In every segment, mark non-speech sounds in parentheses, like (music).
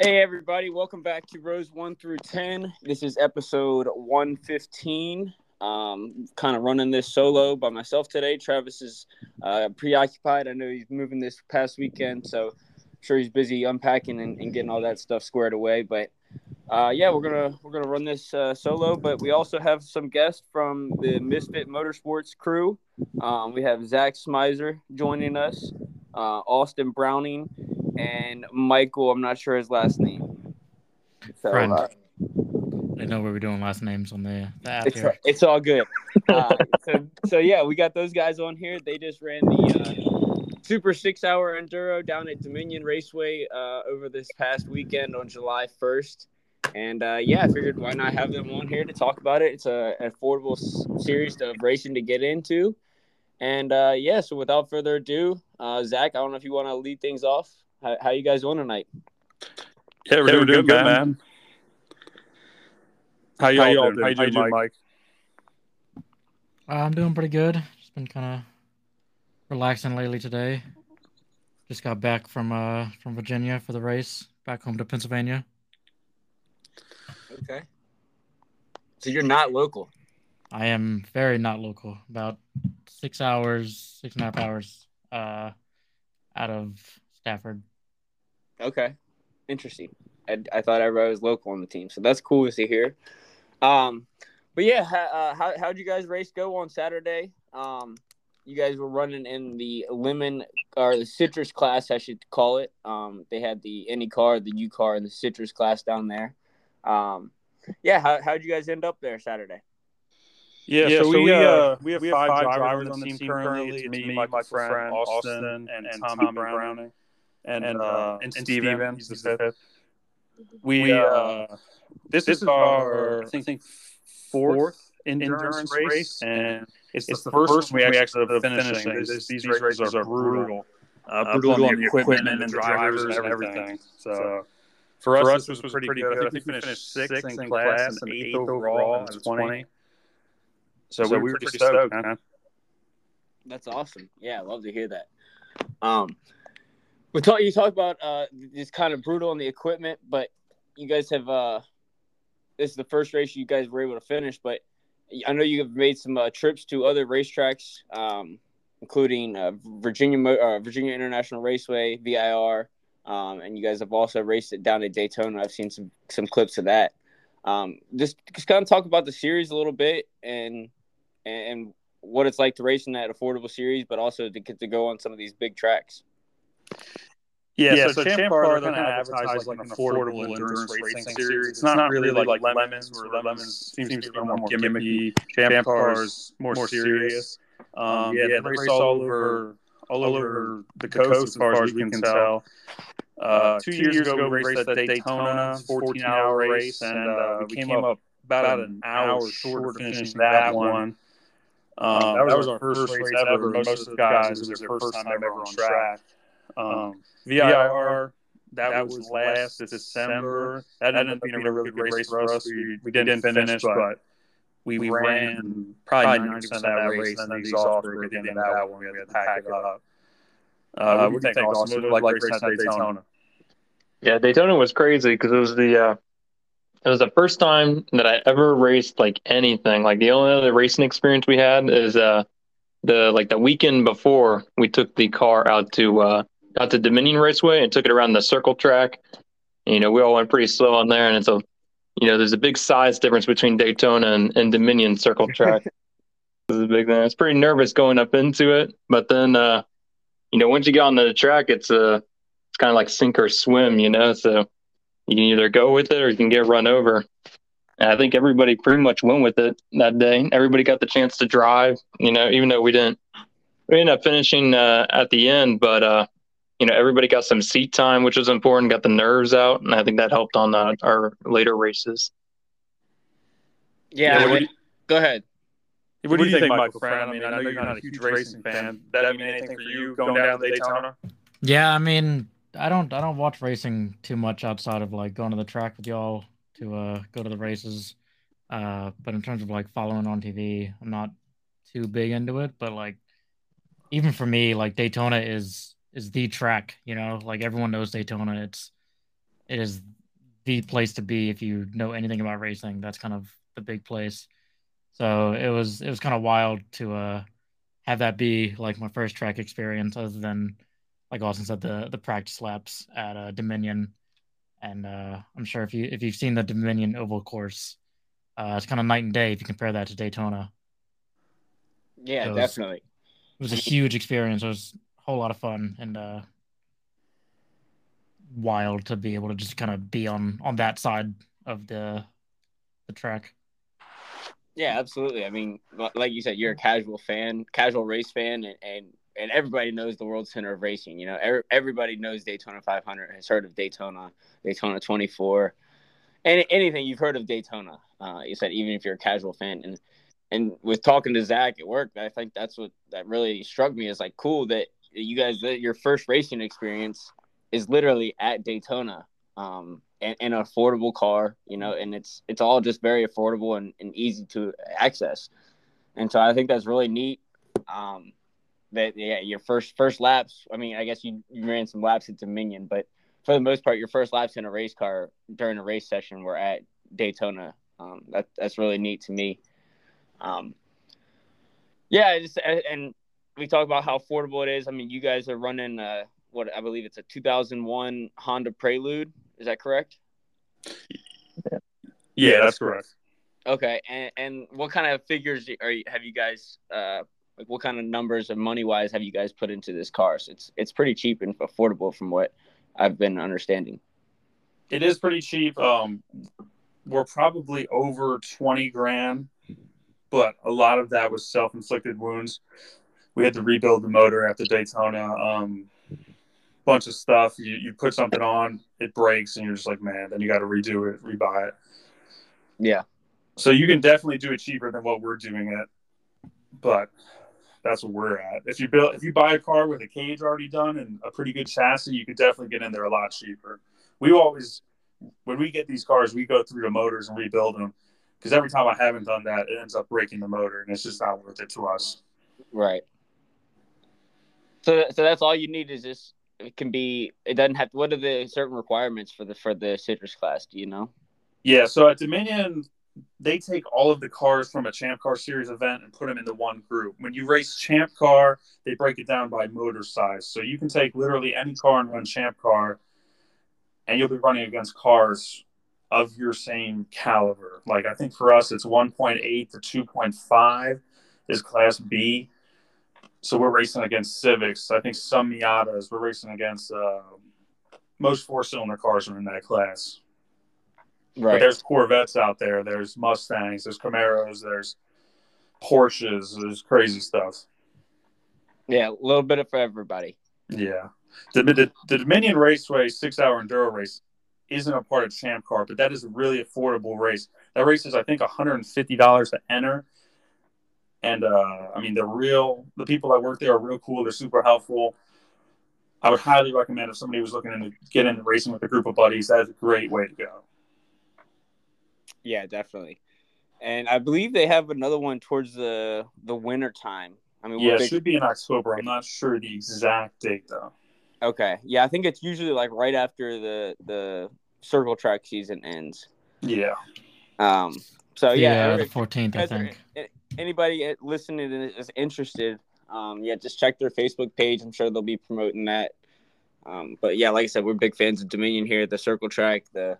Hey everybody, welcome back to Rows 1 through 10. This is episode 115. Um, kind of running this solo by myself today. Travis is uh, preoccupied. I know he's moving this past weekend, so I'm sure he's busy unpacking and, and getting all that stuff squared away. But uh, yeah, we're gonna we're gonna run this uh, solo. But we also have some guests from the Misfit Motorsports crew. Um, we have Zac Smizer joining us, uh, Austin Browning, and Michael. I'm not sure his last name. So, Friend. uh, I know we were doing last names on the, the app it's, here. it's all good. Uh, so, so yeah, we got those guys on here. They just ran the uh, Super Six Hour Enduro down at Dominion Raceway uh, over this past weekend on July 1st. And uh, yeah, I figured why not have them on here to talk about it. It's a an affordable s- series of racing to get into. And uh, yeah, so without further ado, uh, Zac, I don't know if you want to lead things off. How, how you guys doing tonight? Yeah, we're, Yeah, doing, good, man. How you How all y'all doing? doing? How you doing, doing, Mike? Uh, I'm doing pretty good. Just been kind of relaxing lately today. Just got back from uh from Virginia for the race, back home to Pennsylvania. Okay. So you're not local. I am very not local, about six hours, six and a half hours uh out of Stafford. Okay, interesting. I, I thought everybody was local on the team, so that's cool to hear. Um, but yeah, uh, how how'd you guys race go on Saturday? Um, you guys were running in the lemon or the citrus class, I should call it. Um, they had the any car, the U car, and the citrus class down there. Um, yeah, how how'd you guys end up there Saturday? Yeah, Yeah, so, so we, we, uh, uh, we have we five, have five drivers on the team currently. It's me, my friend Austin, and, and Tommy Browning, and and, uh, and Steven. He's the fifth. We uh, this, is our I think fourth endurance race, and it's, the first one we actually have finishing. These, these races are brutal, uh, brutal on the equipment and the drivers and everything. So. For us, this was pretty good. I think we finished sixth in class and eighth overall in 20. So, we were pretty stoked, man. That's awesome. Yeah, I love to hear that. Um, we talk. You talk about uh, just kind of brutal on the equipment, but you guys have. Uh, this is the first race you guys were able to finish, but I know you have made some uh, trips to other racetracks, um, including uh, Virginia uh, Virginia International Raceway (VIR), um, and you guys have also raced it down at Daytona. I've seen some some clips of that. Um, just just kind of talk about the series a little bit and and what it's like to race in that affordable series, but also to get to go on some of these big tracks. Yeah, Yeah, so, so Champ Car, they're kind of advertised like an affordable endurance racing series. It's not really like Lemons, where Lemons seems to be more gimmicky. Champ Car is more serious. Um, yeah, they race all over all over the coast as far as we can tell. Uh, two years ago, we raced at Daytona, 14 hour race, and uh, we came up about an hour short of finishing that one. Um, that was our first race ever. Most of the guys, it was their first time ever on track. Um, VIR, that, was last December. That ended up being a really good race for us. We, we didn't finish, but we, ran probably 90% of that race, and then these off at the end of that one. We had to pack it up. Uh, what do you think, Austin? What was it like racing at Daytona? Yeah, Daytona was crazy because it was the uh, it was the first time that I ever raced like anything. Like the only other racing experience we had is uh the like the weekend before we took the car out to uh out to Dominion Raceway and took it around the circle track. You know, we all went pretty slow on there, and it's a you know there's a big size difference between Daytona and, and Dominion circle (laughs) track. this is a big thing. I was pretty nervous going up into it, but then uh you know once you get on the track, it's uh it's kind of like sink or swim, you know. So you can either go with it or you can get run over. And I think everybody pretty much went with it that day. Everybody got the chance to drive, you know, even though we didn't. We ended up finishing uh, at the end, but uh, you know, everybody got some seat time, which was important. Got the nerves out, and I think that helped on uh, our later races. Yeah, Yeah, I- what go ahead. What do you think, Michael Friend? I mean, I know you're not a huge racing fan. Did that mean anything for you going down to Daytona? Yeah, I mean, I don't I don't watch racing too much outside of like going to the track with y'all to uh go to the races. Uh, but in terms of like following on TV, I'm not too big into it. But like, even for me, like Daytona is is the track. You know, like everyone knows Daytona. It's it is the place to be if you know anything about racing. That's kind of the big place. So it was it was kind of wild to uh, have that be like my first track experience, other than like Austin said the the practice laps at uh, Dominion, and uh, I'm sure if you if you've seen the Dominion Oval Course, uh, it's kind of night and day if you compare that to Daytona. Yeah, it was, definitely. It was a huge experience. It was whole lot of fun and uh, wild to be able to just kind of be on on that side of the the track. Yeah, absolutely. I mean, like you said, you're a casual fan, casual race fan, and, and and everybody knows the world center of racing. You know, everybody knows Daytona 500, has heard of Daytona, Daytona 24, and anything you've heard of Daytona. Uh, you said even if you're a casual fan, and and with talking to Zac at work, I think that's what that really struck me is like cool that you guys your first racing experience is literally at Daytona. Um, in, in an affordable car, you know, and it's it's all just very affordable and, and easy to access. And so I think that's really neat. Um, that yeah, your first first laps. I mean, I guess you, you ran some laps at Dominion, but for the most part, your first laps in a race car during a race session were at Daytona. Um, that that's really neat to me. Um, yeah, just and we talk about how affordable it is. I mean, you guys are running uh, what I believe it's a 2001 Honda Prelude. Is that correct? Yeah, yeah that's correct. Okay, and and what kind of figures are you, have you guys uh, like what kind of numbers and money wise have you guys put into this car? So it's it's pretty cheap and affordable from what I've been understanding. It is pretty cheap. Um, we're probably over twenty grand, but a lot of that was self inflicted wounds. We had to rebuild the motor after Daytona. Um, bunch of stuff. You you put something on, it breaks, and you're just like, man. Then you got to redo it, rebuy it. Yeah. So you can definitely do it cheaper than what we're doing it, but that's what we're at. If you build, if you buy a car with a cage already done and a pretty good chassis, you could definitely get in there a lot cheaper. We always, when we get these cars, we go through the motors and rebuild them because every time I haven't done that, it ends up breaking the motor, and it's just not worth it to us. Right. So, so that's all you need is this. It can be. It doesn't have. What are the certain requirements for the for the citrus class? Do you know? Yeah. So at Dominion, they take all of the cars from a Champ Car Series event and put them into one group. When you race Champ Car, they break it down by motor size. So you can take literally any car and run Champ Car, and you'll be running against cars of your same caliber. Like I think for us, it's 1.8 to 2.5 is Class B. So we're racing against Civics. I think some Miatas. We're racing against uh, most four cylinder cars are in that class. Right. But there's Corvettes out there. There's Mustangs. There's Camaros. There's Porsches. There's crazy stuff. Yeah, a little bit of for everybody. Yeah. The, the, the Dominion Raceway six hour enduro race isn't a part of Champ Car, but that is a really affordable race. That race is, I think, $150 to enter. And uh, I mean, the real, the people that work there are real cool. They're super helpful. I would highly recommend if somebody was looking to get into racing with a group of buddies, that's a great way to go. Yeah, definitely. And I believe they have another one towards the the winter time. I mean, yeah, it should be in October. I'm not sure the exact date though. Okay, yeah, I think it's usually like right after the the circle track season ends. Yeah. Um. So yeah, yeah the 14th, I think. Anybody listening is interested, um, yeah, just check their Facebook page. I'm sure they'll be promoting that. Um, but yeah, like I said, we're big fans of Dominion here. The circle track, the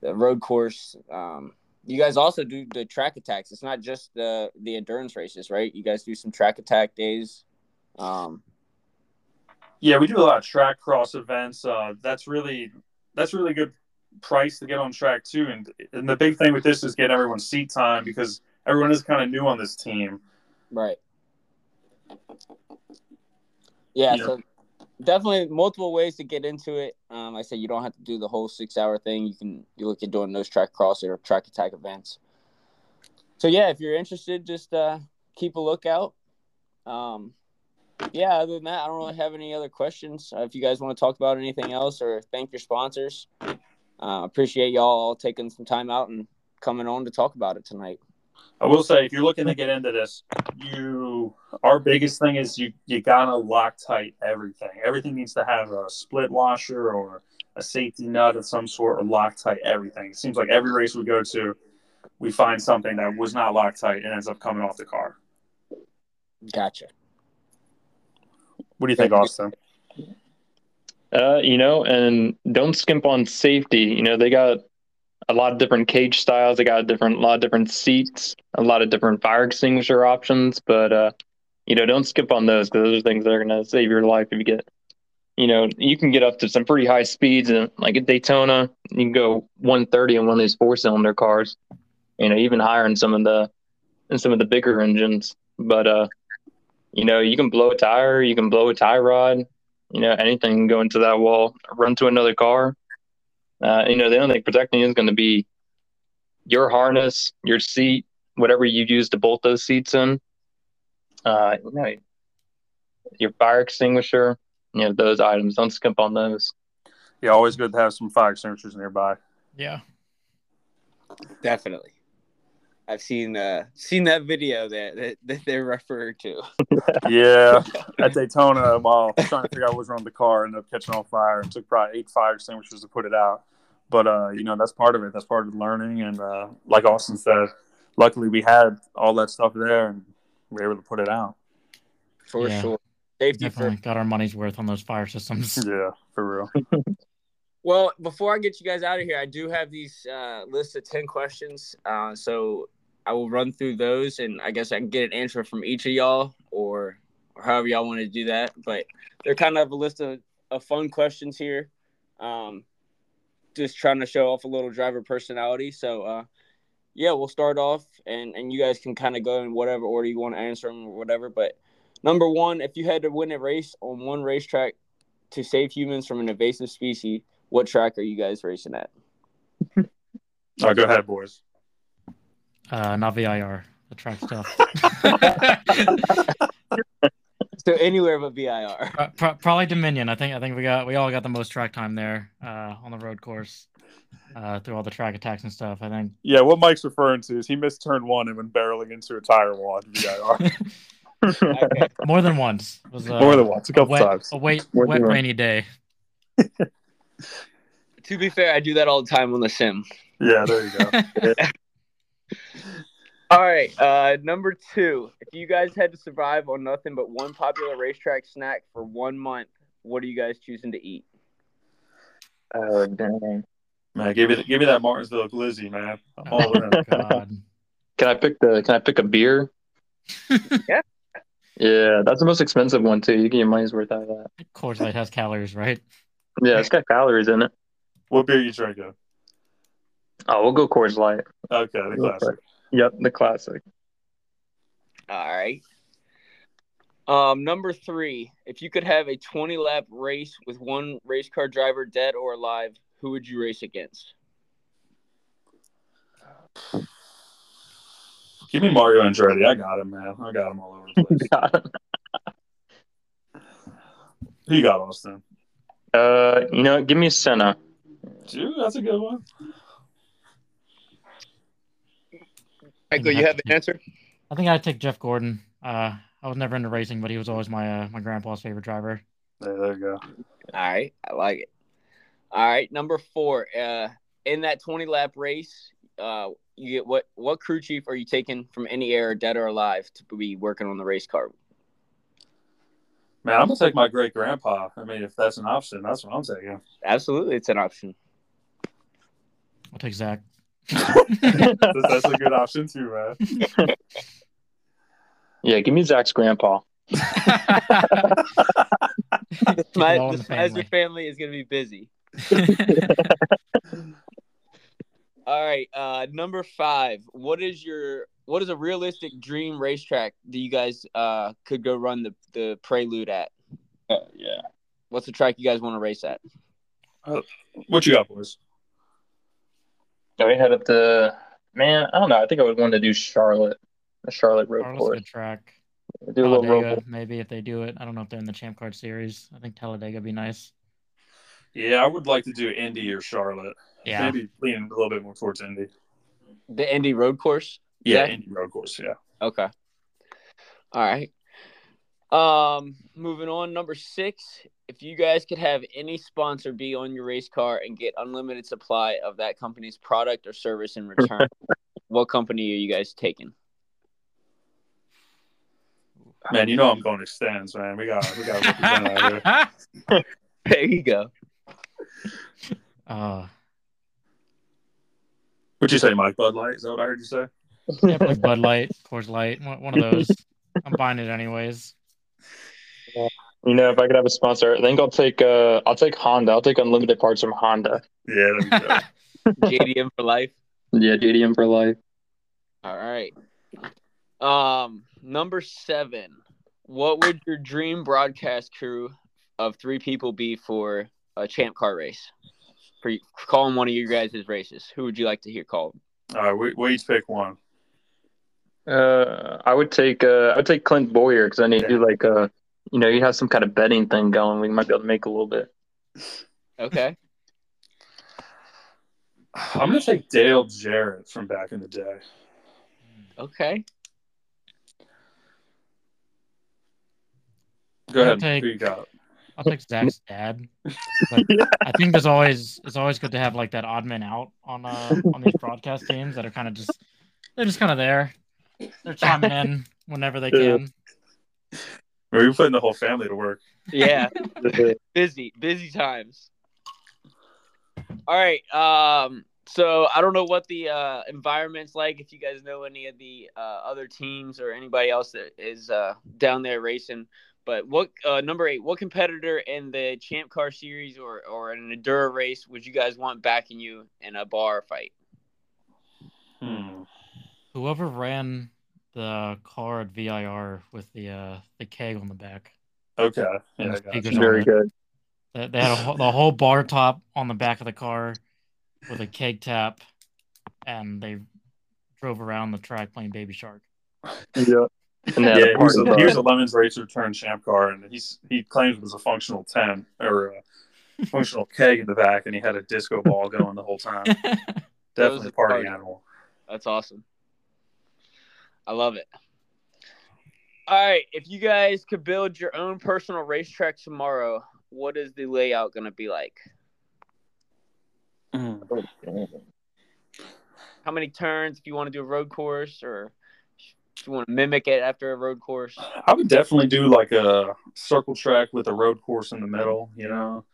the road course. Um, you guys also do the track attacks. It's not just the the endurance races, right? You guys do some track attack days. Um, yeah, we do a lot of track cross events. Uh, that's really that's really good price to get on track too. And and the big thing with this is getting everyone's seat time because everyone is kind of new on this team. Right. Yeah, yeah. so definitely multiple ways to get into it. Um, I said you don't have to do the whole six hour thing. You can you look at doing those track cross or track attack events. So yeah, if you're interested, just uh, keep a lookout. Um, yeah, other than that, I don't really have any other questions. Uh, if you guys want to talk about anything else or thank your sponsors, uh, appreciate y'all all taking some time out and coming on to talk about it tonight. I will say, if you're looking to get into this, you our biggest thing is you you gotta Loctite everything. Everything needs to have a split washer or a safety nut of some sort or Loctite everything. It seems like every race we go to, we find something that was not Loctite and ends up coming off the car. Gotcha. What do you think, Austin? Uh, you know, and don't skimp on safety. You know, they got a lot of different cage styles. They got a different, a lot of different seats, a lot of different fire extinguisher options. But uh, you know, don't skip on those because those are things that are going to save your life if you get. You know, you can get up to some pretty high speeds, and like at Daytona, you can go 130 on one of these four-cylinder cars. You know, even higher in some of the in some of the bigger engines. But uh, you know, you can blow a tire, you can blow a tie rod, you know, anything can go into that wall, run to another car. Uh, you know, the only thing protecting is going to be your harness, your seat, whatever you use to bolt those seats in. Uh, you know, your fire extinguisher, you know, those items. Don't skimp on those. Yeah, always good to have some fire extinguishers nearby. Yeah. Definitely. I've seen uh seen that video that that, that they're referring to. (laughs) yeah, at Daytona, while trying to figure out what's wrong with the car, ended up catching on fire and took probably eight fire extinguishers to put it out. But uh, you know, that's part of it. That's part of the learning. And uh, like Austin said, luckily we had all that stuff there and we were able to put it out. For Yeah. sure. Safety Definitely first. got our money's worth on those fire systems. (laughs) Yeah, for real. (laughs) Well, before I get you guys out of here, I do have these uh, list of ten questions. Uh, so I will run through those, and I guess I can get an answer from each of y'all, or, or however y'all want to do that. But they're kind of a list of, of fun questions here. Um, just trying to show off a little driver personality. So, uh, yeah, we'll start off, and and you guys can kind of go in whatever order you want to answer them or whatever. But number one, if you had to win a race on one racetrack to save humans from an invasive species, what track are you guys racing at? Oh, go ahead, boys. Uh, not VIR. The track stuff. (laughs) (laughs) So anywhere but VIR. Pro- pro- probably Dominion. I think. I think we got. We all got the most track time there uh, on the road course uh, through all the track attacks and stuff. I think. Yeah, what Mike's referring to is he missed turn one and went barreling into a tire wall at VIR. (laughs) (laughs) Okay. More than once. It was uh, More than once, a couple wet, times. A wait, More wet than once. rainy day. (laughs) To be fair, I do that all the time on the sim. Yeah, there you go. All right, uh, number two. If you guys had to survive on nothing but one popular racetrack snack for one month, what are you guys choosing to eat? Oh dang! Man, give me give me that Martinsville Glizzy, man. I'm all (laughs) in. Oh, God. Can I pick the? Can I pick a beer? (laughs) Yeah. Yeah, that's the most expensive one too. You get your money's worth out of that. Coors Light has calories, right? Yeah, it's got calories in it. What beer you drinking? Oh, we'll go Coors Light. Okay, the classic. Yep, the classic. All right. Um, number three. If you could have a 20 lap race with one race car driver dead or alive, who would you race against? Give me Mario Andretti. I got him, man. I got him all over the (laughs) place. Who you got, Austin? uh, you know, give me Senna. Dude, that's a good one. Michael, you have the answer? I think I'd take Jeff Gordon. Uh, I was never into racing, but he was always my uh, my grandpa's favorite driver. There, there you go. All right, I like it. All right, number four. Uh, in that twenty lap race, uh, you get what? What crew chief are you taking from any era, dead or alive, to be working on the race car? Man, I'm gonna take my great grandpa. I mean, if that's an option, that's what I'm taking. Absolutely, it's an option. I'll take Zac. That's, that's a good option too, man. (laughs) Yeah, give me Zac's grandpa. (laughs) The, Smi- all in the the family. family is going to be busy. (laughs) All right, uh, number five. What is your what is a realistic dream racetrack that you guys uh, could go run the the Prelude at? Uh, yeah. What's the track you guys want to race at? What you got, boys? So we head up to man. I don't know. I think I would want to do Charlotte, the Charlotte road Charlotte's course. good track. Do a little road. Maybe if they do it. I don't know if they're in the Champ Car series. I think Talladega would be nice. Yeah, I would like to do Indy or Charlotte. Yeah. Maybe leaning a little bit more towards Indy. The Indy Road Course. Yeah, Yeah. Indy road course. Yeah. Okay. All right. Um, moving on, number six. If you guys could have any sponsor be on your race car and get unlimited supply of that company's product or service in return, (laughs) what company are you guys taking? Man, you know I'm going extends, man. We got we got out here. (laughs) There you go. uh, What'd you say, Mike? Bud Light? Is that what I heard you say? yeah, like Bud Light, Coors Light, one, one of those. I'm buying it anyways. You know, if I could have a sponsor, I think I'll take uh I'll take Honda. I'll take unlimited parts from Honda. Yeah. There you go. (laughs) JDM for life. Yeah, JDM for life. All right. Um, number seven. What would your dream broadcast crew of three people be for a champ car race? For calling one of you guys' races, who would you like to hear called? All right, we, we each pick one. Uh, I would take uh I would take Clint Bowyer because I need to do like uh you know you have some kind of betting thing going. We might be able to make a little bit. Okay. (sighs) I'm gonna take Dale Jarrett from back in the day. Okay. Go ahead. take- Who you got? I'll take Zac's dad. But I think there's always it's always good to have like that odd man out on uh on these broadcast teams that are kind of just they're just kind of there. They're chiming in whenever they Yeah. can. We were putting the whole family to work. Yeah. (laughs) busy, busy times. All right. Um. So I don't know what the uh, environment's like. If you guys know any of the uh, other teams or anybody else that is uh, down there racing, but what uh, number eight? What competitor in the Champ Car Series or or an Enduro race would you guys want backing you in a bar fight? Hmm. Whoever ran the car at VIR with the uh the keg on the back. Okay. And Yeah, the got speakers you. on Very it. good. They, they had a, whole- the whole bar top on the back of the car with a keg tap, and they drove around the track playing Baby Shark. Yeah. And Yeah, then he was, a, of he was a Lemons racer turned champ car, and he's he claims it was a functional ten or a functional (laughs) keg in the back, and he had a disco ball going the whole time. (laughs) Definitely a party party. animal. That's awesome. I love it. All right, if you guys could build your own personal racetrack tomorrow, what is the layout going to be like? Mm. How many turns? If you want to do a road course, or if you want to mimic it after a road course? I would definitely do like a circle track with a road course in the middle. You know,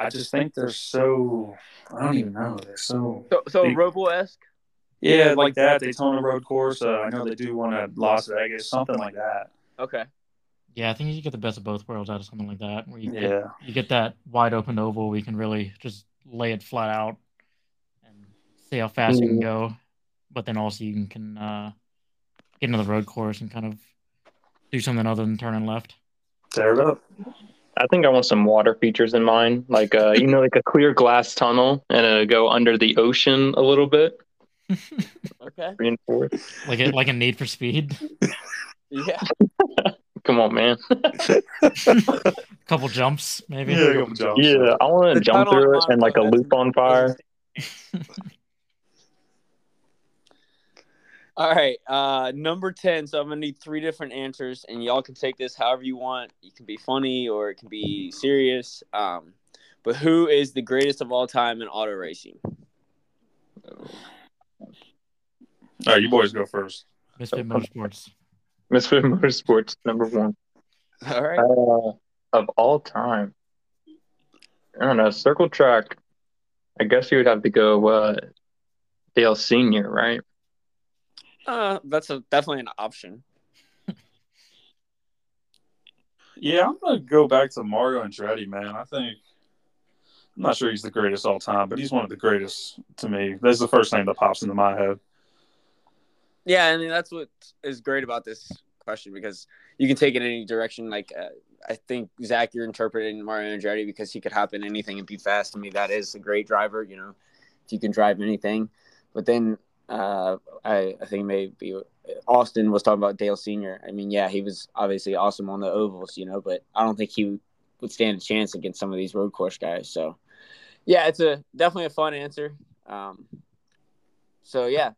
I just think they're so. I don't even know. They're so. So, so Robo esque. Yeah, like that Daytona road course. Uh, I know they do one at Las Vegas, something like that. Okay. yeah, I think you get the best of both worlds out of something like that, where you get, you get that wide open oval where you can really just lay it flat out and see how fast you can go, but then also you can, can uh, get into the road course and kind of do something other than turning left. tear it up. I think I want some water features in mine, like uh, you know, like a clear glass tunnel and uh, go under the ocean a little bit, Okay. reinforced. like a, like a Need for Speed. Yeah. (laughs) Come on, man. a (laughs) couple jumps, maybe. Yeah, go jump. Yeah, I want to jump through it and like a loop on fire. (laughs) All right. Uh, number 10. So I'm going to need three different answers, and y'all can take this however you want. It can be funny or it can be serious. Um, but who is the greatest of all time in auto racing? All right, you boys go first. Misfit Motorsports. Misfit Motorsports number one All right. uh, of all time. I don't know. Circle track. I guess you would have to go uh, Dale Senior, right? Uh, that's a, definitely an option. Yeah, I'm gonna go back to Mario Andretti, man. I think I'm not sure he's the greatest all time, but he's one of the greatest to me. That's the first name that pops into my head. Yeah, I mean that's what is great about this question because you can take it in any direction. Like uh, I think Zac, you're interpreting Mario Andretti because he could hop in anything and be fast. To me, that is a great driver. You know, if you can drive anything. But then uh, I I think maybe Austin was talking about Dale Senior. I mean, yeah, he was obviously awesome on the ovals, you know, but I don't think he would stand a chance against some of these road course guys. So yeah, it's a definitely a fun answer. Um, so yeah,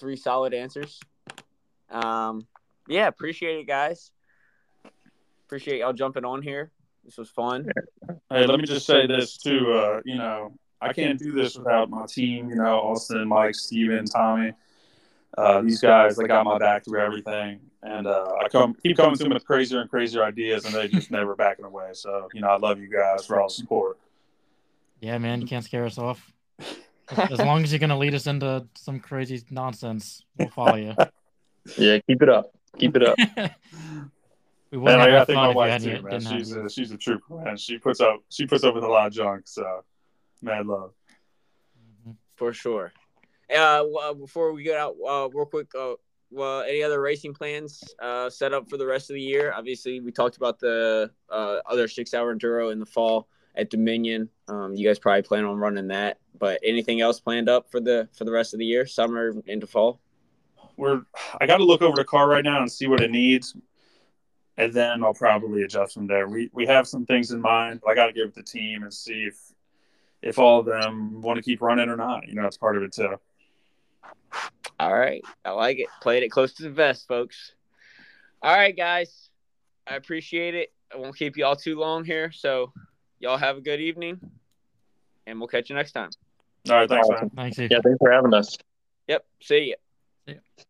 three solid answers. Um, yeah, appreciate it, guys. Appreciate y'all jumping on here. This was fun. Hey, let me just say this too. Uh, you know, I can't do this without my team. You know, Austin, Mike, Steven, Tommy. Uh, these guys, they got my back through everything, and uh, I come keep coming to them with crazier and crazier ideas, and they just (laughs) never backing away. So, you know, I love you guys for all the support. Yeah, man, you can't scare us off. As long as you're gonna lead us into some crazy nonsense, we'll follow you. (laughs) Yeah, keep it up. Keep it up. (laughs) we And wouldn't I, I think my wife too, yet- man. She's a, she's a trooper, man. She puts up she puts up with a lot of junk. So, mad love. Mhm. for sure. Uh, well, before we get out, uh, real quick, uh, well, any other racing plans uh, set up for the rest of the year? Obviously, we talked about the uh, other six-hour enduro in the fall at Dominion. Um, you guys probably plan on running that, but anything else planned up for the for the rest of the year, summer into fall? We're I got to look over the car right now and see what it needs, and then I'll probably adjust from there. We we have some things in mind. I got to give it to the team and see if if all of them want to keep running or not. You know, that's part of it too. All right, I like it. Played it close to the vest, folks. All right, guys, I appreciate it. I won't keep you all too long here, so y'all have a good evening, and we'll catch you next time. All right, thanks, man. Awesome. Thanks, Yeah, thanks for having us. Yep, see you. See ya.